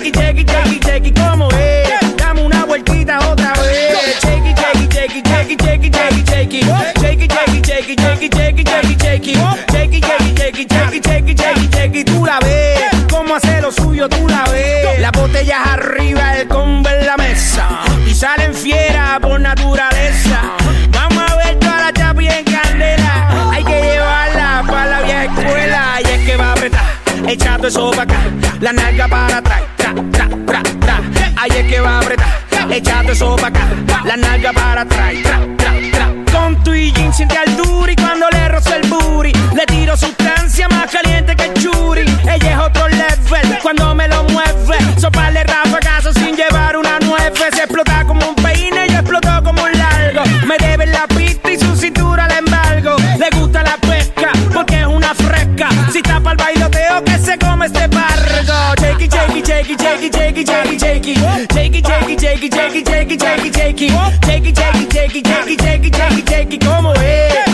chequi, chequi, chequi, chequi, como es. Dame una vueltita otra vez. Chequi, chequi, chequi, chequi, chequi, chequi, chequi. Chequi, chequi, chequi, chequi, chequi, chequi, chequi. Chequi, chequi, chequi, chequi, chequi, chequi, chequi. Tú la ves, cómo hace lo suyo, tú la ves. Las botellas arriba, el combo en la mesa. Y salen fiera por natural eso pa' acá. La nalga para atrás, tra, tra, tra, tra. Ahí es que va a apretar. Echate eso pa' acá. La nalga para atrás, tra, tra, tra. Con tu y jean siente al y cuando le rozo el booty. Le tiro sustancia más caliente que el churi. Ella es otro level. Cuando me Jakey, Jakey, Jakey, Jakey, Jakey, Jakey, Jakey. Jakey, Jakey, Jakey, Jakey, Jakey, Jakey, Jakey. Jakey, Jakey, Jakey, Jakey, Jakey, Jakey, Jakey. Como es.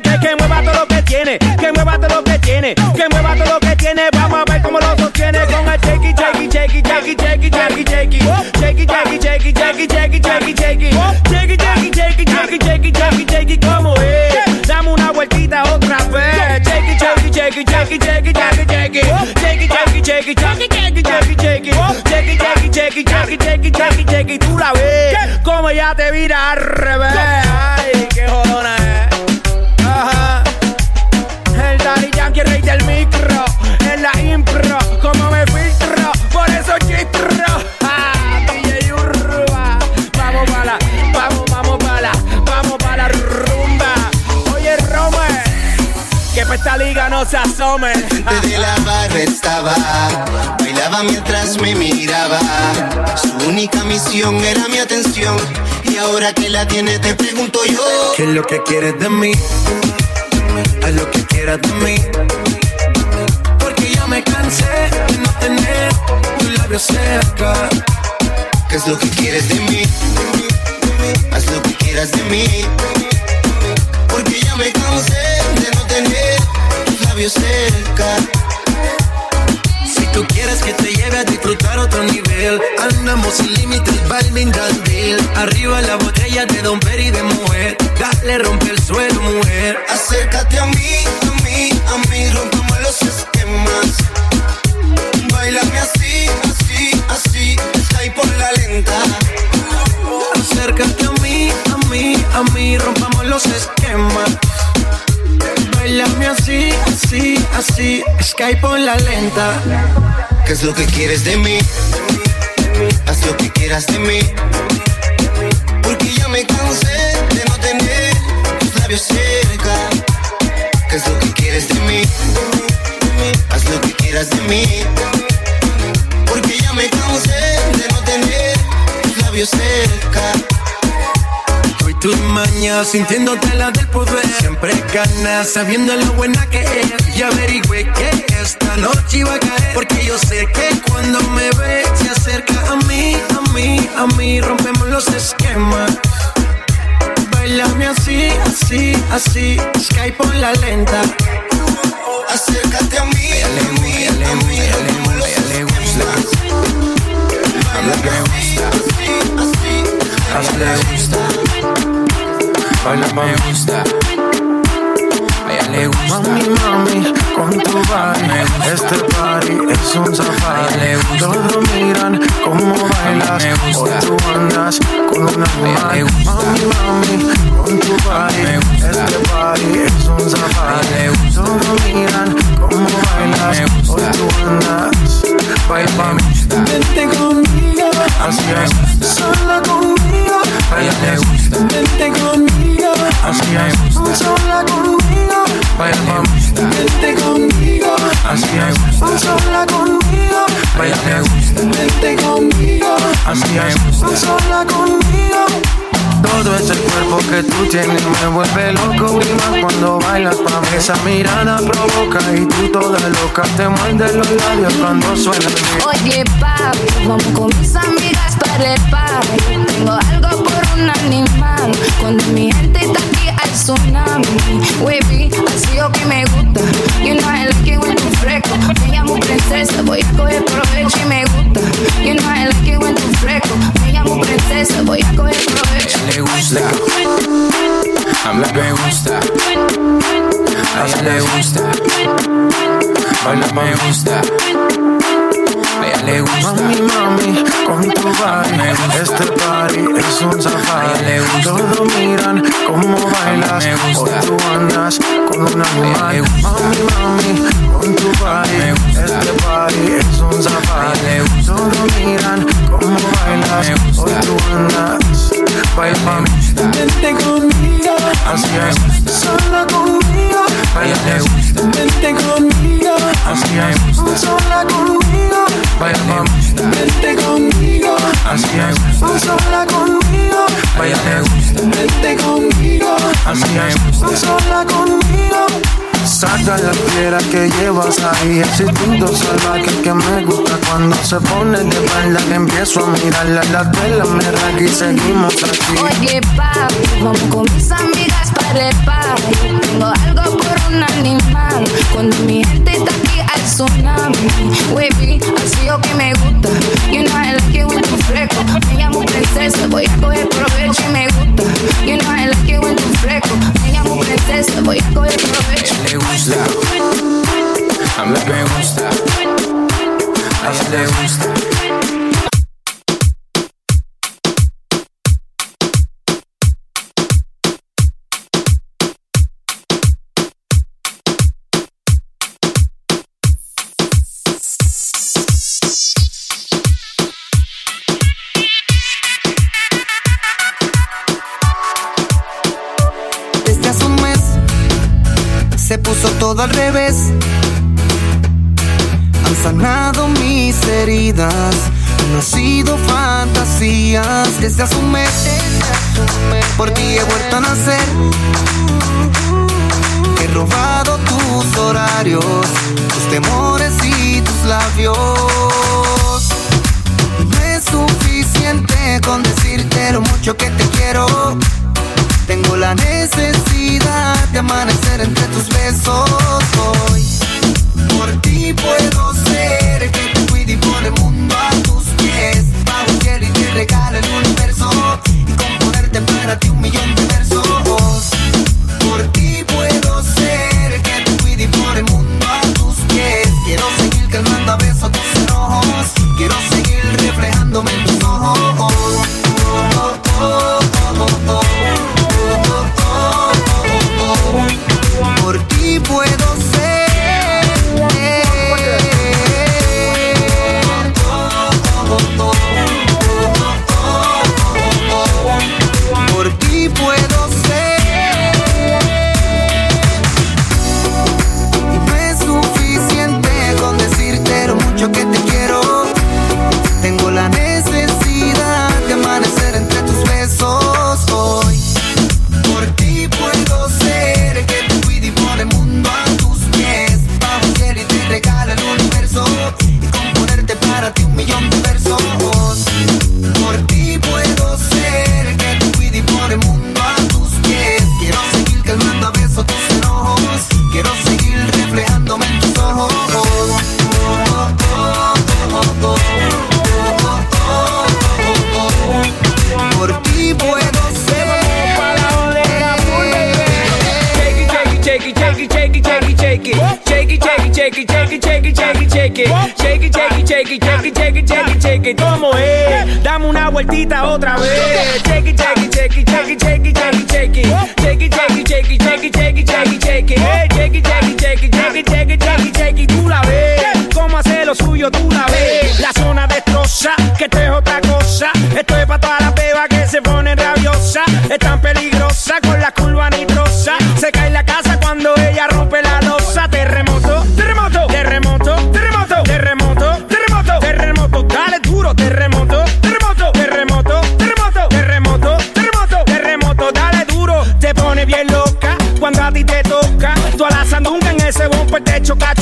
tiene, que, mueva todo lo que tiene, que mueva todo lo que tiene, que mueva todo lo que tiene. Vamos a ver cómo lo sostiene con el shaky, shaky, shaky, shaky, shaky, shaky, shaky, shaky, shaky, shaky, shaky, shaky, shaky, shaky, shaky, shaky, shaky, shaky, shaky, como es. Dame una vueltita otra vez. Shaky, shaky, shaky, shaky, shaky, shaky, shaky, shaky, shaky, shaky, shaky, shaky, shaky, tú la ves. Como ya te vira revés. No se asome. de la barra estaba, bailaba mientras me miraba. Su única misión era mi atención. Y ahora que la tiene, te pregunto yo: ¿Qué es lo que quieres de mí? Haz lo que quieras de mí. Porque ya me cansé de no tener tu labio cerca. ¿Qué es lo que quieres de mí? Haz lo que quieras de mí. Porque ya me cansé Si tú quieres que te lleve a disfrutar otro nivel, andamos sin límites, Balvin Dandil. Arriba la botella de Don Perry de mujer. Dale, rompe el suelo, mujer. Acércate a mí, a mí, a mí, rompamos los esquemas. Bailame así, así, así, está por la lenta. Acércate a mí, a mí, a mí, rompamos los esquemas. Bailame así, así, así, Skype en la lenta. ¿Qué es lo que quieres de mí? Haz lo que quieras de mí. Porque ya me cansé de no tener tus labios cerca. ¿Qué es lo que quieres de mí? Haz lo que quieras de mí. Porque ya me cansé de no tener tus labios cerca. Tus mañas sintiéndote la del poder. Siempre ganas sabiendo lo buena que es. Y averigüe que esta noche iba a caer. Porque yo sé que cuando me ve se acerca a mí, a mí, a mí. Rompemos los esquemas. Bailame así, así, así. Skype por la lenta. Acércate a mí, a mí, a mí. Así, así. A ella le gusta. Baila me gusta. A ella le gusta. Mami, mami, con tu body Este party es un safari le gusta. Todos miran cómo bailas me gusta. Hoy tú andas con una le gusta. Mami, mami, con tu body me gusta. Este party es un safari le gusta. Todos miran cómo bailas me gusta. Hoy tú andas Baila, vente conmigo Así es, sola conmigo A ella le gusta. Vente conmigo Así me es, gusta. sola conmigo Baila, Vente conmigo, Así me gusta. sola conmigo, A ella le gusta. vente conmigo, Así me gusta. sola conmigo. Todo ese cuerpo que tú tienes me vuelve loco y más cuando bailas pa' mí esa mirada provoca y tú toda loca te muerde los labios cuando suena. Oye, papi, vamos con mis amigas para el party. Tengo algo por un animal. Cuando mi gente está aquí hay tsunami. Wavy, así yo que me gusta. You know I like it when tú fresco. Me llamo princesa, voy a coger provecho y me gusta. You know I like it when tú fresco. Me llamo princesa, voy a coger provecho. Le gusta. A mí me gusta. A ella le gusta. Baila me gusta. A ella le gusta. Mami, mami, con tu body. Este party es un A safari. Todos miran cómo bailas me gusta. Hoy tú andas con un animal. Mami, mami, con tu body me gusta. Este party es un safari. Todos miran cómo bailas me gusta. Hoy tú andas Baila, vente conmigo. Así es, sola conmigo. A ella le gusta. Vente conmigo. Así gusta. sola conmigo. Baila, Vente conmigo. Así gusta. sola conmigo. A ella le gusta. Vente conmigo. Así gusta. sola conmigo Saca la piedra que llevas ahí Ese instinto salvaje que me gusta Cuando se pone de espalda que empiezo a mirarla La tela me raca y seguimos aquí Oye, papi, vamos con mis amigas para el party. Tengo algo por un animal. Cuando mi gente está aquí hay tsunami. Wavy, así yo que me gusta. You know I like it when tú fresco. Me llamo princesa, voy a coger provecho y me gusta. A ella le gusta.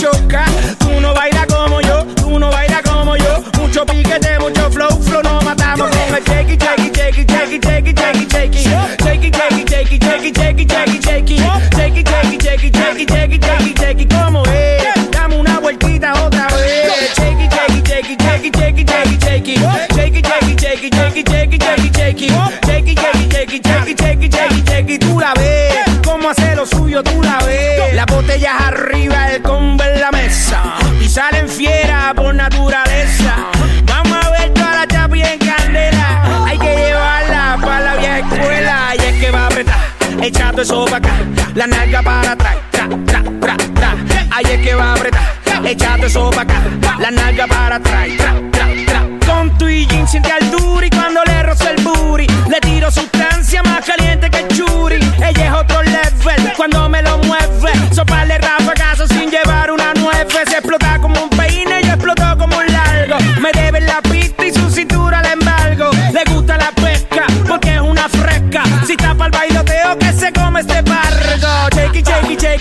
chocar. venga para atrás, tra, tra, tra, tra. Ahí que va a apretar, échate eso para acá, la nalga para atrás, tra.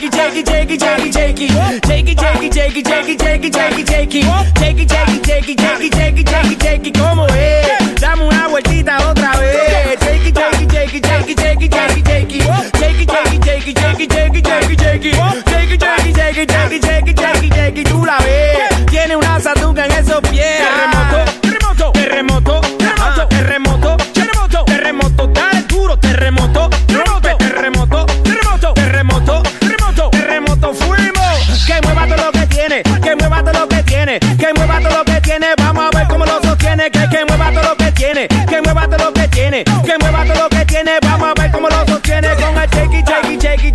Jakey, Jakey, Jakey, Jakey, Jakey. Jakey, Jakey, Jakey, Jakey, Jakey, Jakey, Jakey. Jakey, Jakey, Jakey, Jakey, Jakey, Jakey, Jakey. ¿Cómo es? Dame una vueltita otra vez. Jakey, Jakey, Jakey, Jakey, Jakey, Jakey, Jakey. Jakey, Jakey, Jakey, Jakey, Jakey, Jakey, Jakey.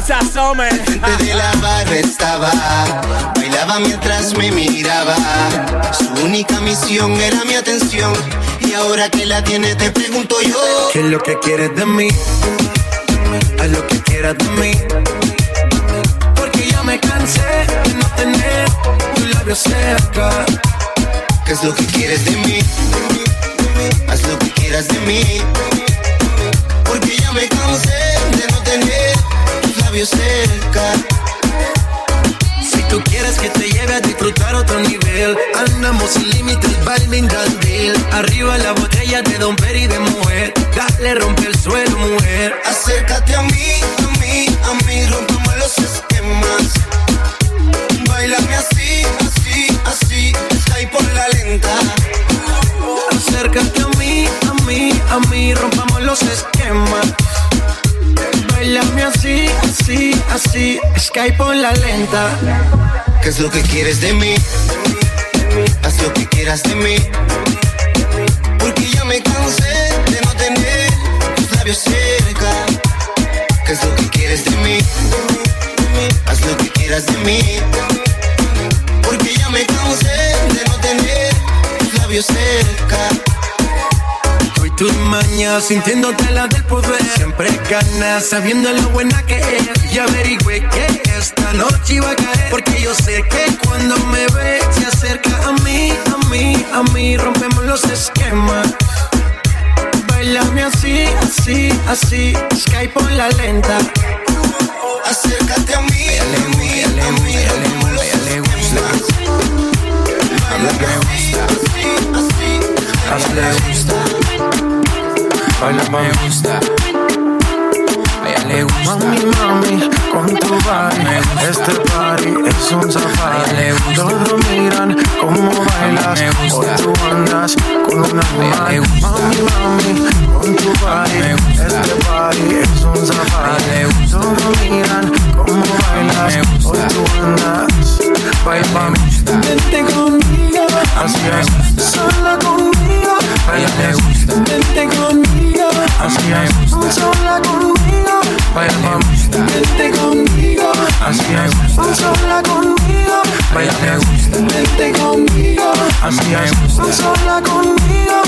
no se asome. Frente de la barra estaba, bailaba mientras me miraba. Su única misión era mi atención. Y ahora que la tiene, te pregunto yo. ¿Qué es lo que quieres de mí? Haz lo que quieras de mí. Porque ya me cansé de no tener tu labio cerca. ¿Qué es lo que quieres de mí? Haz lo que quieras de mí. Porque ya me cansé Si tú quieres que te lleve a disfrutar otro nivel, andamos sin límites, Birmingham Arriba la botella de Don Perry de mujer. Dale, rompe el suelo, mujer. Acércate a mí, a mí, a mí, rompamos los esquemas. Bailame así, así, así, está ahí por la lenta. Acércate a mí, a mí, a mí, rompamos los esquemas. Así, Skype en la lenta. ¿Qué es lo que quieres de mí? Haz lo que quieras de mí. Porque ya me cansé de no tener tus labios cerca. ¿Qué es lo que quieres de mí? Haz lo que quieras de mí. Porque ya me cansé de no tener tus labios cerca. Mañas sintiéndote la del poder. Siempre ganas sabiendo lo buena que es. Y averigüe que esta noche iba a caer. Porque yo sé que cuando me ve se acerca a mí, a mí, a mí. Rompemos los esquemas. Bailame así, así, así. Skype por la lenta. Acércate a mí, a mí, a mí, los esquemas. Bailame así, así, así. le gusta. Baila me gusta. A ella le gusta. Mami, mami, con tu body Este party es un safari le gusta. Todos miran cómo bailas me Hoy gusta. tú andas con una le gusta. Mami, mami, con tu body. Este party es un safari le gusta. Todos miran cómo bailas me gusta. Hoy tú andas Baila, gusta. vente conmigo Así es. Sola conmigo A ella le gusta. Vente conmigo Así es. Sola conmigo Baila me gusta. Vente conmigo Así es. sola conmigo, Baila me gusta. vente conmigo, Así es. sola conmigo.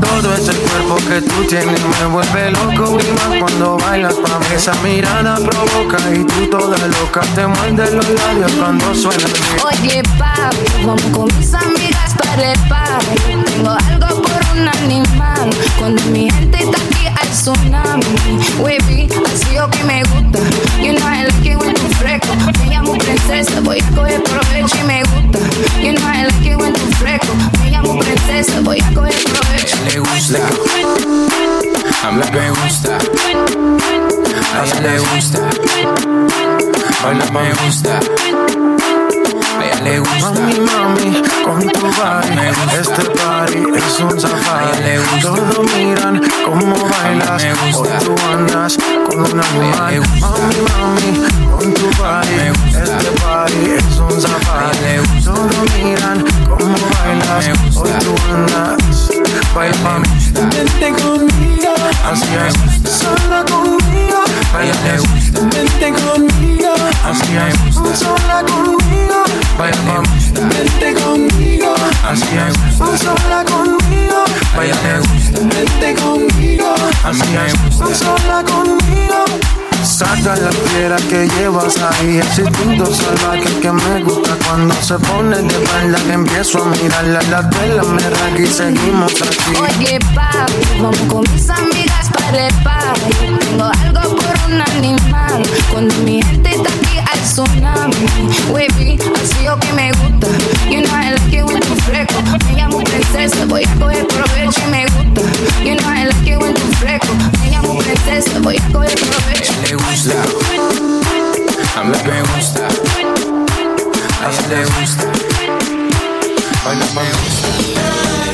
Todo ese cuerpo que tú tienes me vuelve loco y más cuando bailas pa' mí Esa mirada provoca y tú toda loca te muerde los labios cuando suena. Oye, papi, vamos con mis amigas para el party. Tengo algo por un animal. Cuando mi gente está aquí hay tsunami. Wavy, así yo que me gusta. You know like it when tú fresco. Me llamo princesa, voy a coger provecho y me gusta. You know like it when tú fresco. Me llamo princesa, voy a coger provecho. le gusta. A mí me gusta. A ella le gusta. Baila me gusta. Le gusta. Mami, mami, con tu body me gusta. Este party es un safari le gusta. Todos miran cómo bailas me Hoy gusta. tú andas con le animal. Mami, mami, con tu body me gusta. Este party es un safari le gusta. Todos miran cómo bailas. Hoy tú andas Baila, me gusta. vente conmigo Así es. Sola conmigo A ella le gusta. Vente conmigo Así es. Sola conmigo Baila me gusta. Vente conmigo Así es. sola conmigo, Baila me gusta. vente conmigo, Así es. sola conmigo. Saca la piedra que llevas ahí, ese instinto salvaje que me gusta cuando se pone de espalda que empiezo a mirarla, la tela me raga y seguimos aquí. Oye, papi, vamos con mis amigas para el party. Tengo algo por un animal. Cuando mi gente está aquí hay tsunami. Wavy, así yo que me gusta. You know I like it when llamo princesa, voy a coger provecho y me gusta. You know I like it when tú fresco. Me llamo princesa, voy a coger provecho. le gusta. A mí me gusta. A ella le gusta. Me la rumba me llama.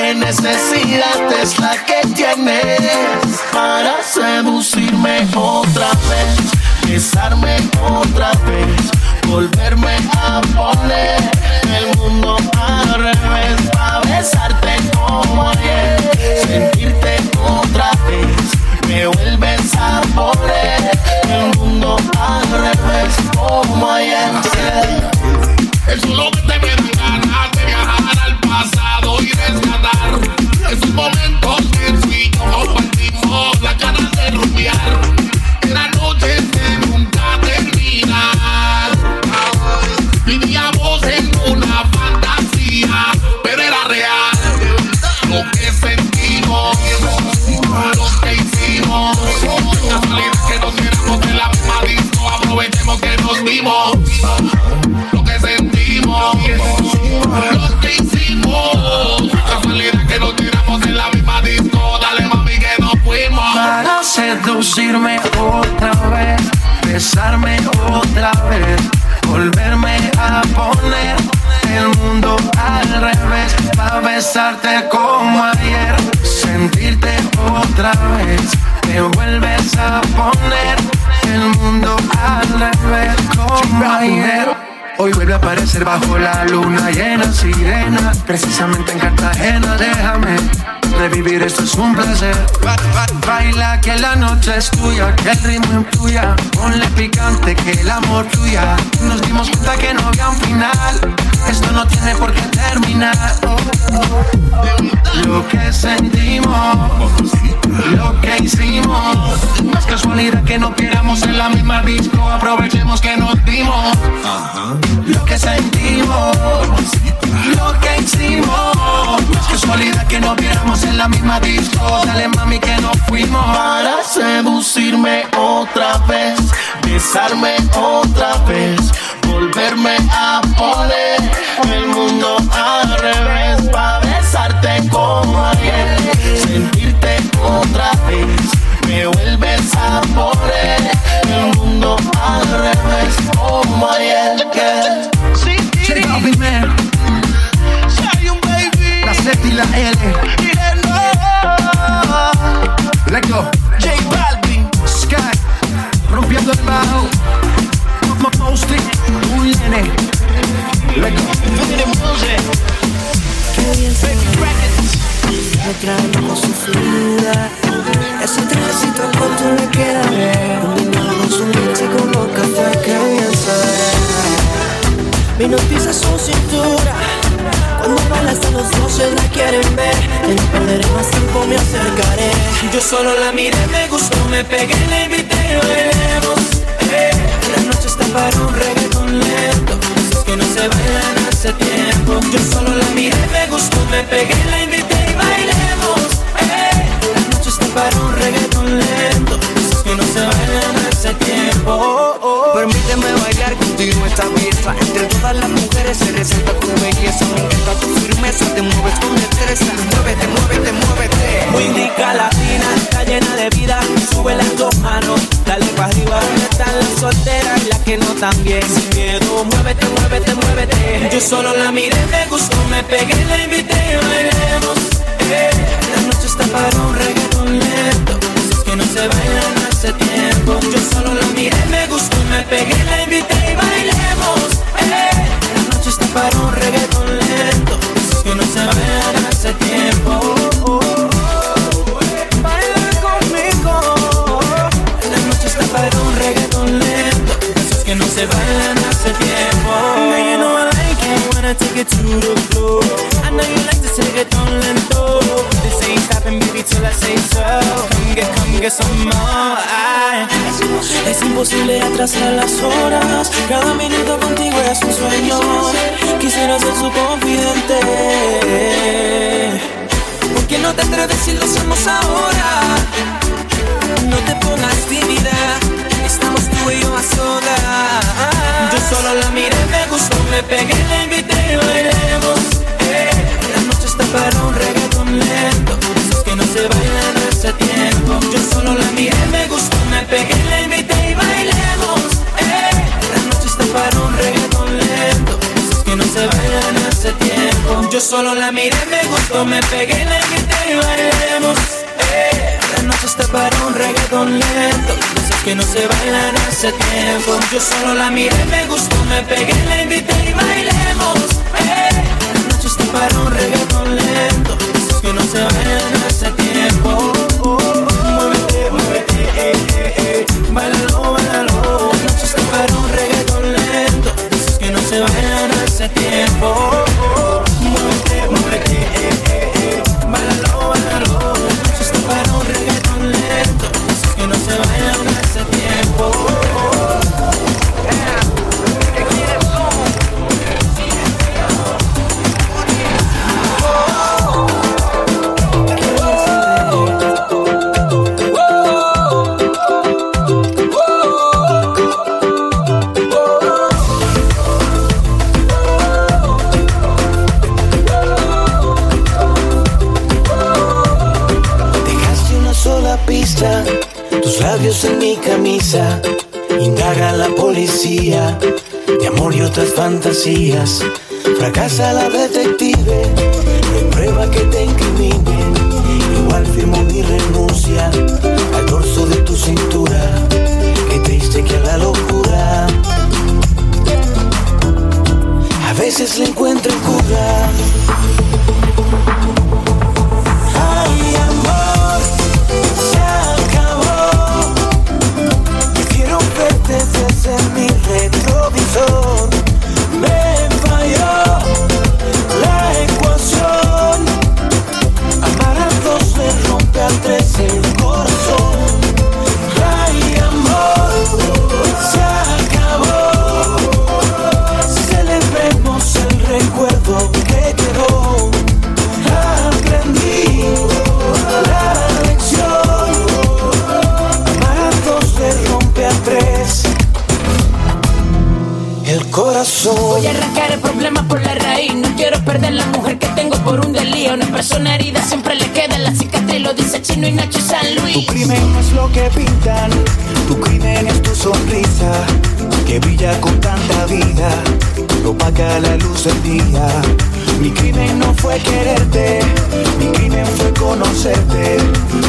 ¿Qué necesidad es la que tienes para seducirme otra vez? Besarme otra vez, volverme a poner el mundo al revés, para besarte como ayer, sentirte otra vez, me vuelves a poner el mundo al revés como ayer. Eso es lo que te me dan ganas de viajar y rescatar esos momentos seducirme otra vez, besarme otra vez, volverme a poner el mundo al revés, para besarte como ayer, sentirte otra vez, te vuelves a poner el mundo al revés como ayer. Hoy vuelve a aparecer bajo la luna llena, sirena, precisamente en Cartagena, déjame revivir, esto es un placer. Ba- ba- Baila que la noche es tuya, que el ritmo influya, ponle picante, que el amor fluya. Nos dimos cuenta que no había un final, esto no tiene por qué terminar. Oh, oh. Lo que sentimos, lo que hicimos, no es casualidad que nos viéramos en la misma disco, aprovechemos que nos dimos. Que sentimos, lo que hicimos, no casualidad que nos viéramos en la misma disco, dale mami que nos fuimos. para seducirme otra vez, besarme otra vez, volverme a poner el mundo al revés, para besarte como ayer, sentirte otra vez, me vuelves a poner el mundo al revés como ayer. Me Soy un baby. La Z y la L, let go. J Balvin. Sky, rompiendo el bajo. Mo- Mosty, un nene. Let go. Me trae como su fluida. Ese trajecito corto le queda bien. Combinado con su leche y con los cafés que bien se Mi noticia su cintura. Cuando baila hasta los doce la quieren ver. No perderé más tiempo, me acercaré. Yo solo la miré, me gustó, me pegué, la invité y bailemos eh. La noche está para un reggaeton lento. Esos que no se bailan hace tiempo. Yo solo la miré, me gustó, me pegué, la invité y bailemos eh. La noche está para un reggaeton lento. Esos que no se bailan hace tiempo. Permíteme bailar contigo esta Entre todas las mujeres se resalta tu belleza Me encanta tu firmeza, te mueves con destreza Muévete, muévete, muévete rica latina, está llena de vida Sube las dos manos, dale para arriba ¿Dónde están las solteras y las que no también? Sin miedo, muévete, muévete, muévete Yo solo la miré, me gustó, me pegué, la invité y bailemos eh. La noche está para un reggaeton lento no se bailan hace tiempo. Yo solo la miré, me gustó, me pegué, la invité y bailemos eh. La noche está para un reggaeton lento que no se bailan hace tiempo. Baila conmigo. La noche está para un reggaeton lento que no se bailan wanna take it to the floor I know you like to take it on lento This ain't stopping, baby, till I say so. Come get, come get some more. es imposible atrasar las horas. Cada minuto contigo es un sueño. Quisiera ser su confidente. ¿Por qué no te atreves si lo hacemos ahora? No te pongas tímida. Estamos tú y yo a solas. Yo solo la miré, me gustó, me pegué, la invité y bailemos. Eh, la noche está para un reggaeton lento. Esos que no se bailan hace tiempo. Yo solo la miré, me gustó, me pegué, la invité y bailemos. Eh, la noche está para un reggaeton lento. Esos que no se bailan hace tiempo. Yo solo la miré, me gustó, me pegué, la invité y bailemos. Eh, está para un reggaeton lento. Esos que no se bailan hace tiempo. Yo solo la miré, me gustó, me pegué, la invité y bailemos. Eh, noche está para un reggaeton lento. Esos que no se bailan hace tiempo. Muévete, muévete, eh, eh, eh. Bailalo, bailalo. La noche está para un reggaeton lento. Esos que no se bailan hace tiempo. Otras fantasías. Fracasa la detective, no prueba que te incrimine. Igual firmo mi renuncia al dorso de tu cintura. Qué triste que a la locura a veces le encuentro en cura. Que pintan, tu crimen es tu sonrisa, que brilla con tanta vida, no opaca la luz del día. Mi crimen no fue quererte, mi crimen fue conocerte,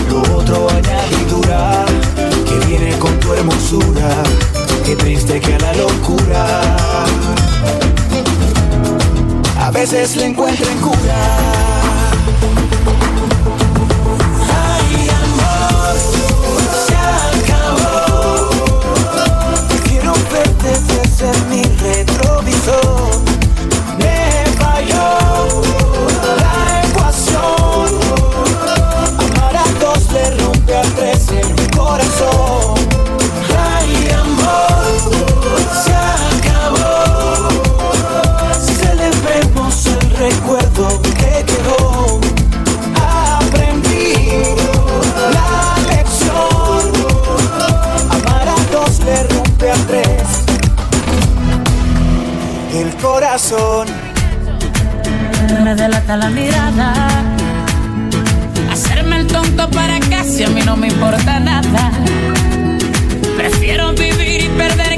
lo otro añadidura, que viene con tu hermosura, qué triste que a la locura. A veces le encuentro en cura. Oh. La mirada. Hacerme el tonto para casi a mí no me importa nada. Prefiero vivir y perder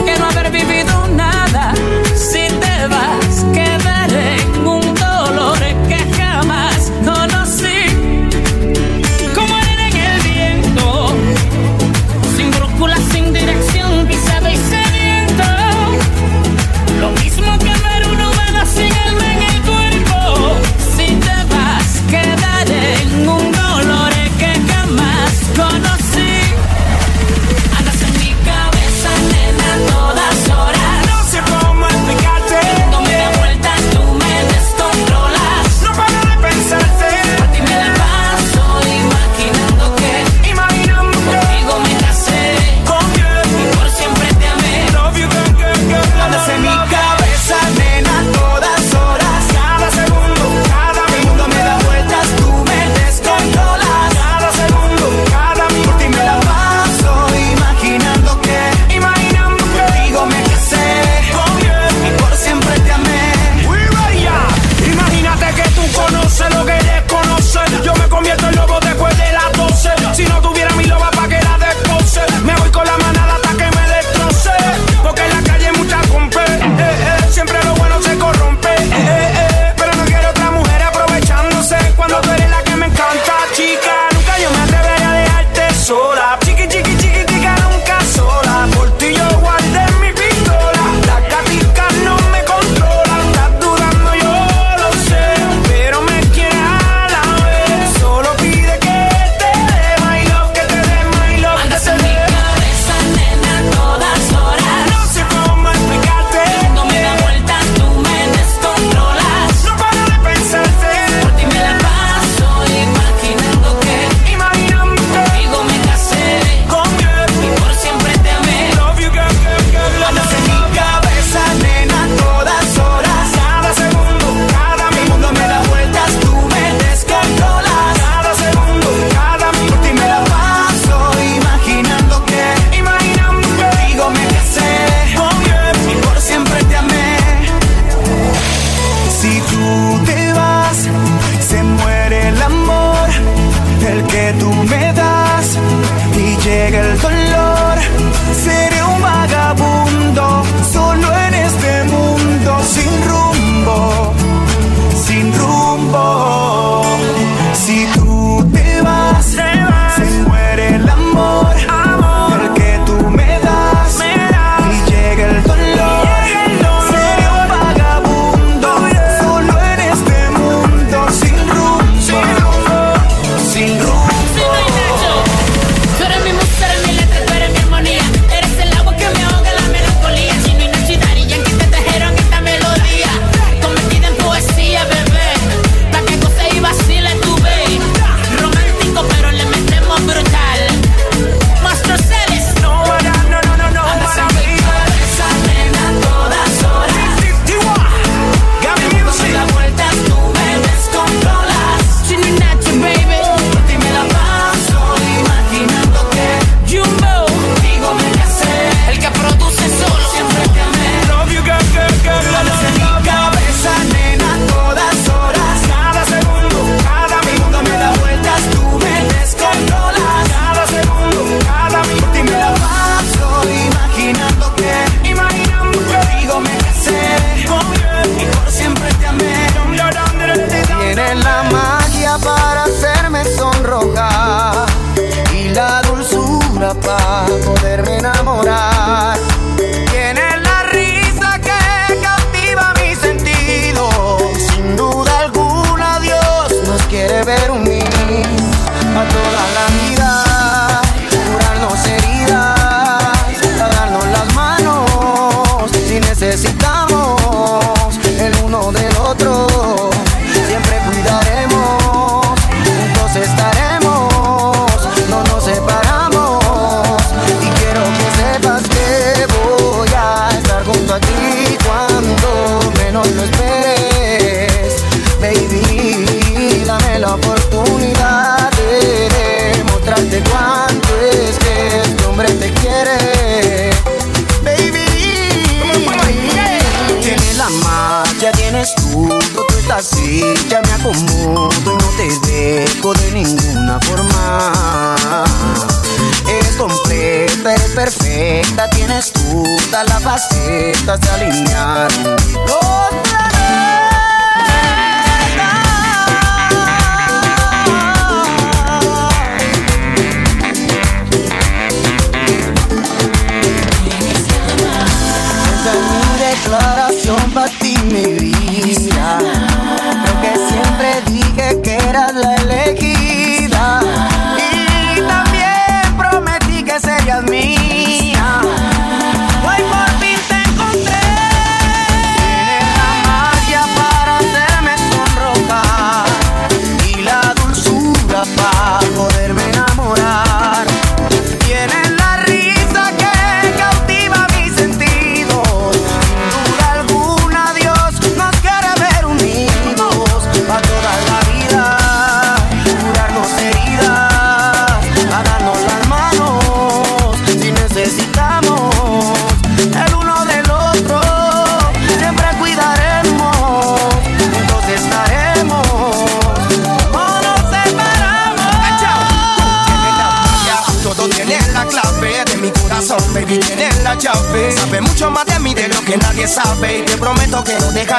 las facetas se alinearon. Oh,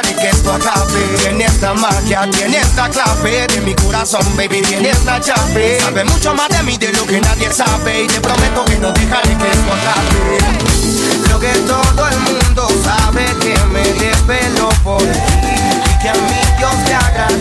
de que esto acabe. Tiene esta magia, tiene esta clave de mi corazón, baby, tiene esta llave. Sabe mucho más de mí de lo que nadie sabe y te prometo que no dejaré que esto acabe. Lo que todo el mundo sabe que me desvelo por ti y que a mí Dios te agrada.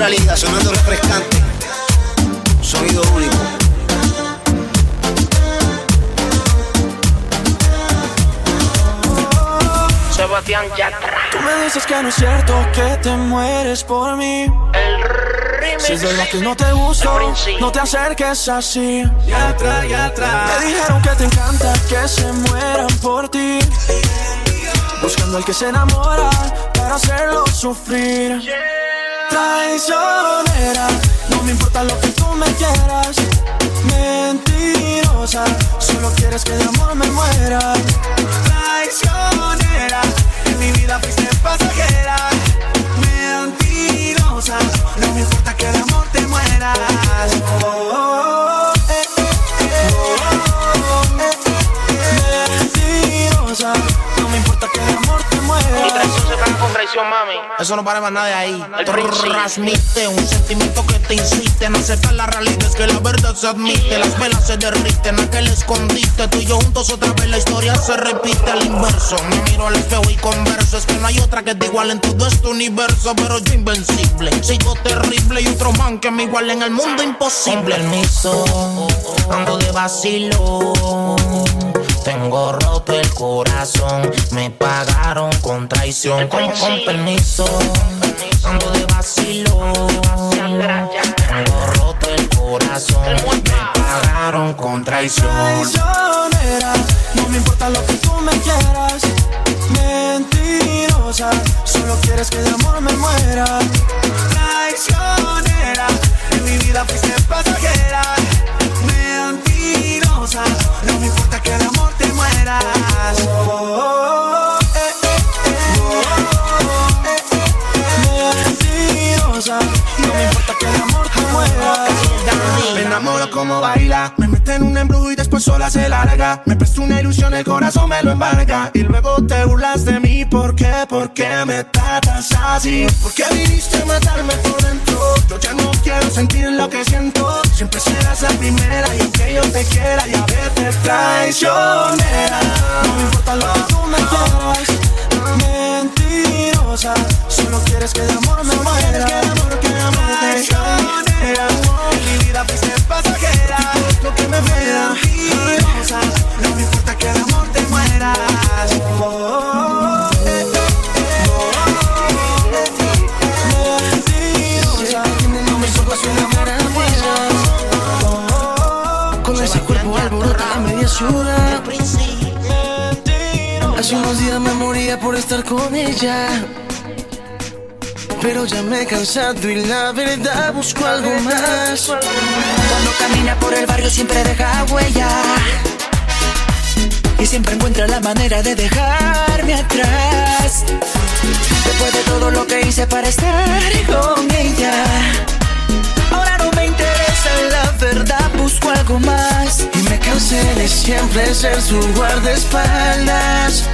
Sonando refrescante. Sonido único. Sebastián Yatra. Tú me dices que no es cierto que te mueres por mí. Si es verdad que no te gusto, no te acerques así. Yatra, yatra. Me dijeron que te encanta que se mueran por ti. Buscando al que se enamora para hacerlo sufrir. Traicionera, no me importa lo que tú me quieras. Mentirosa, solo quieres que de amor me muera. Traicionera, en mi vida fuiste pasajera. Mentirosa, no me importa que de amor te mueras. Oh, oh, oh. Mentirosa, no me importa que de amor mami. Eso no para más nada de ahí. Transmite un sentimiento que te insiste en aceptar la realidad. Es que la verdad se admite. Las velas se derriten, aquel escondite. Tú y yo juntos otra vez la historia se repite al inverso. Me miro al espejo y converso. Es que no hay otra que te iguale en todo este universo. Pero yo invencible, sigo terrible. Y otro man que me iguale en el mundo imposible. Con permiso, ando de vacilo. Tengo roto el corazón, me pagaron con traición. Con, con permiso, ando de vacilo. Tengo roto el corazón, me pagaron con traición. Traicionera, no me importa lo que tú me quieras. Mentirosa, solo quieres que de amor me muera. Traicionera, en mi vida fuiste pasajera. Mentirosa, no me importa mueras. Mete en un embrujo y después sola se larga. Me presta una ilusión, el corazón me lo embarga. Y luego te burlas de mí, ¿por qué? ¿Por qué me tratas así? ¿Por qué viniste a matarme por dentro? Yo ya no quiero sentir lo que siento. Siempre serás la primera y aunque yo te quiera, ya veces traicionera. No me importa lo que tú me quieras Mentirosa Solo quieres que de amor me muera Que de amor, que amor te Traicionera En mi vida fuiste pasajera me vea y no me importa que de amor te mueras. Oh, oh, oh, Con ese cuerpo media ciudad. Hace unos días me moría por estar con ella. Pero ya me he cansado y la verdad busco algo más. Cuando camina por el barrio siempre deja huella. Y siempre encuentra la manera de dejarme atrás. Después de todo lo que hice para estar con ella. Ahora no me interesa la verdad, busco algo más. Y me cansé de siempre ser su guardaespaldas.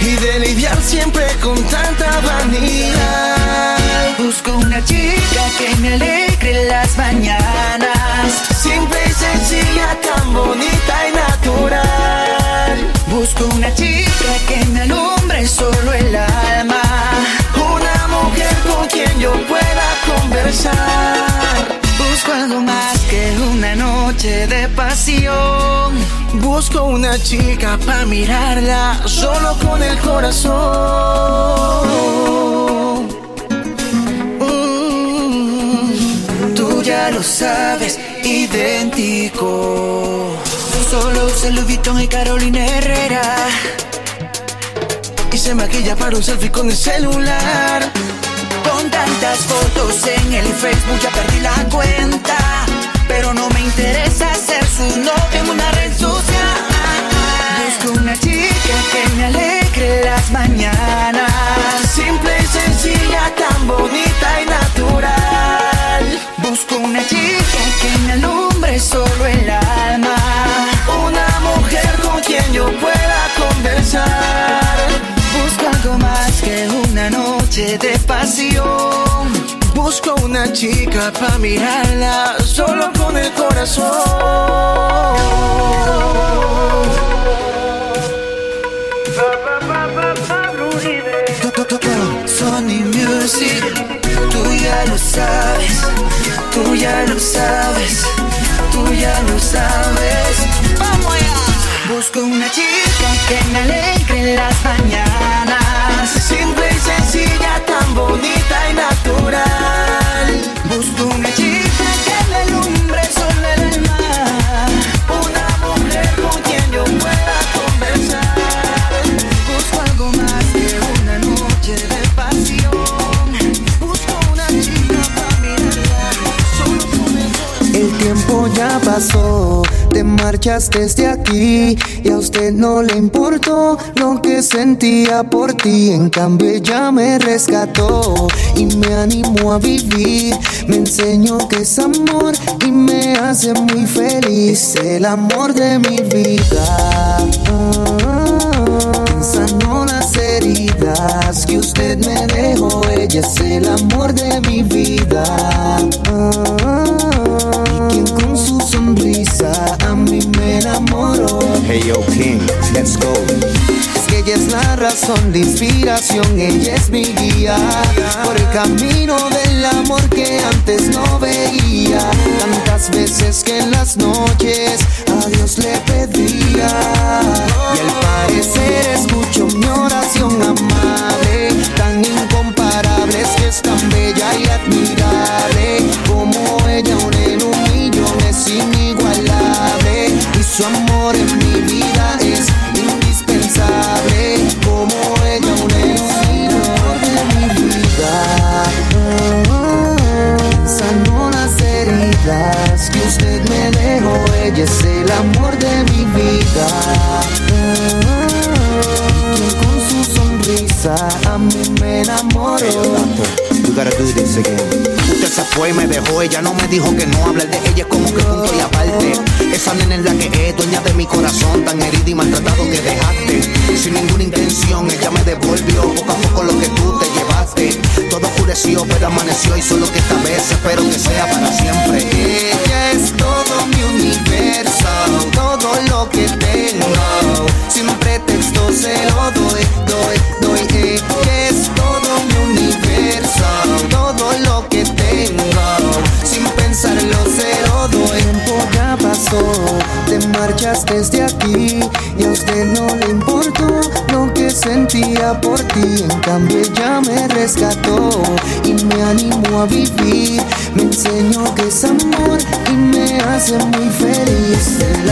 Y de lidiar siempre con tanta vanidad. Busco una chica que me alegre las mañanas. Simple y sencilla, tan bonita y natural. Busco una chica que me alumbre solo el alma. Una mujer con quien yo pueda conversar. Busco algo más que una noche de pasión. Busco una chica para mirarla solo con el corazón. Mm, tú ya lo sabes, idéntico. Solo usa Louis Vuitton y Carolina Herrera. Y se maquilla para un selfie con el celular. Con tantas fotos en el Facebook ya perdí la cuenta. Pero no me interesa ser su novia en una red social. Busco una chica que me alegre las mañanas. Simple y sencilla, tan bonita y natural. Busco una chica que me alumbre solo el alma. Una mujer con quien yo pueda conversar. Busco algo más que una noche de pasión. Busco una chica para mirarla solo con el corazón. Sony Music, tú ya lo sabes, tú ya lo sabes, tú ya lo sabes. Busco una chica que me alegre las mañanas. Simple y sencilla, tan bonita y natural. Busco una chica que me alumbre el alma. Una mujer con quien yo pueda conversar. Busco algo más que una noche de pasión. Busco una chica para mirarla solo con el. El tiempo ya pasó, marchaste desde aquí y a usted no le importó lo que sentía por ti. En cambio ella me rescató y me animó a vivir. Me enseñó que es amor y me hace muy feliz. El amor de mi vida. Sanó las heridas que usted me dejó. Ella es el amor de mi vida. Hey yo, King, let's go. Es que ella es la razón de inspiración, ella es mi guía. Por el camino del amor que antes no veía. Tantas veces que en las noches a Dios le pedía. Y al parecer escucho mi oración amable, tan incomparable es que es tan bella y admirable con su sonrisa a mí me enamoró You gotta do. Usted se fue me dejó, ella no me dijo que no. Hablar de ella es como que punto y aparte. Esa nena es la que es, dueña de mi corazón, tan herido y maltratado que dejaste. Sin ninguna intención, ella me devolvió poco a poco lo que tú te llevaste. Todo oscureció, pero amaneció y solo que esta vez espero que sea para siempre. Ella es todo mi universo, todo lo que tengo. Sin pretexto se lo doy, doy, doy. Ella es todo mi universo, todo lo que tengo. Sin pensarlo se lo doy. Tiempo ya pasó, te marchas desde aquí y a usted no le importó lo que sentía por ti. En cambio ella me rescató y me animó a vivir. Me enseñó que es amor y me hace muy feliz. El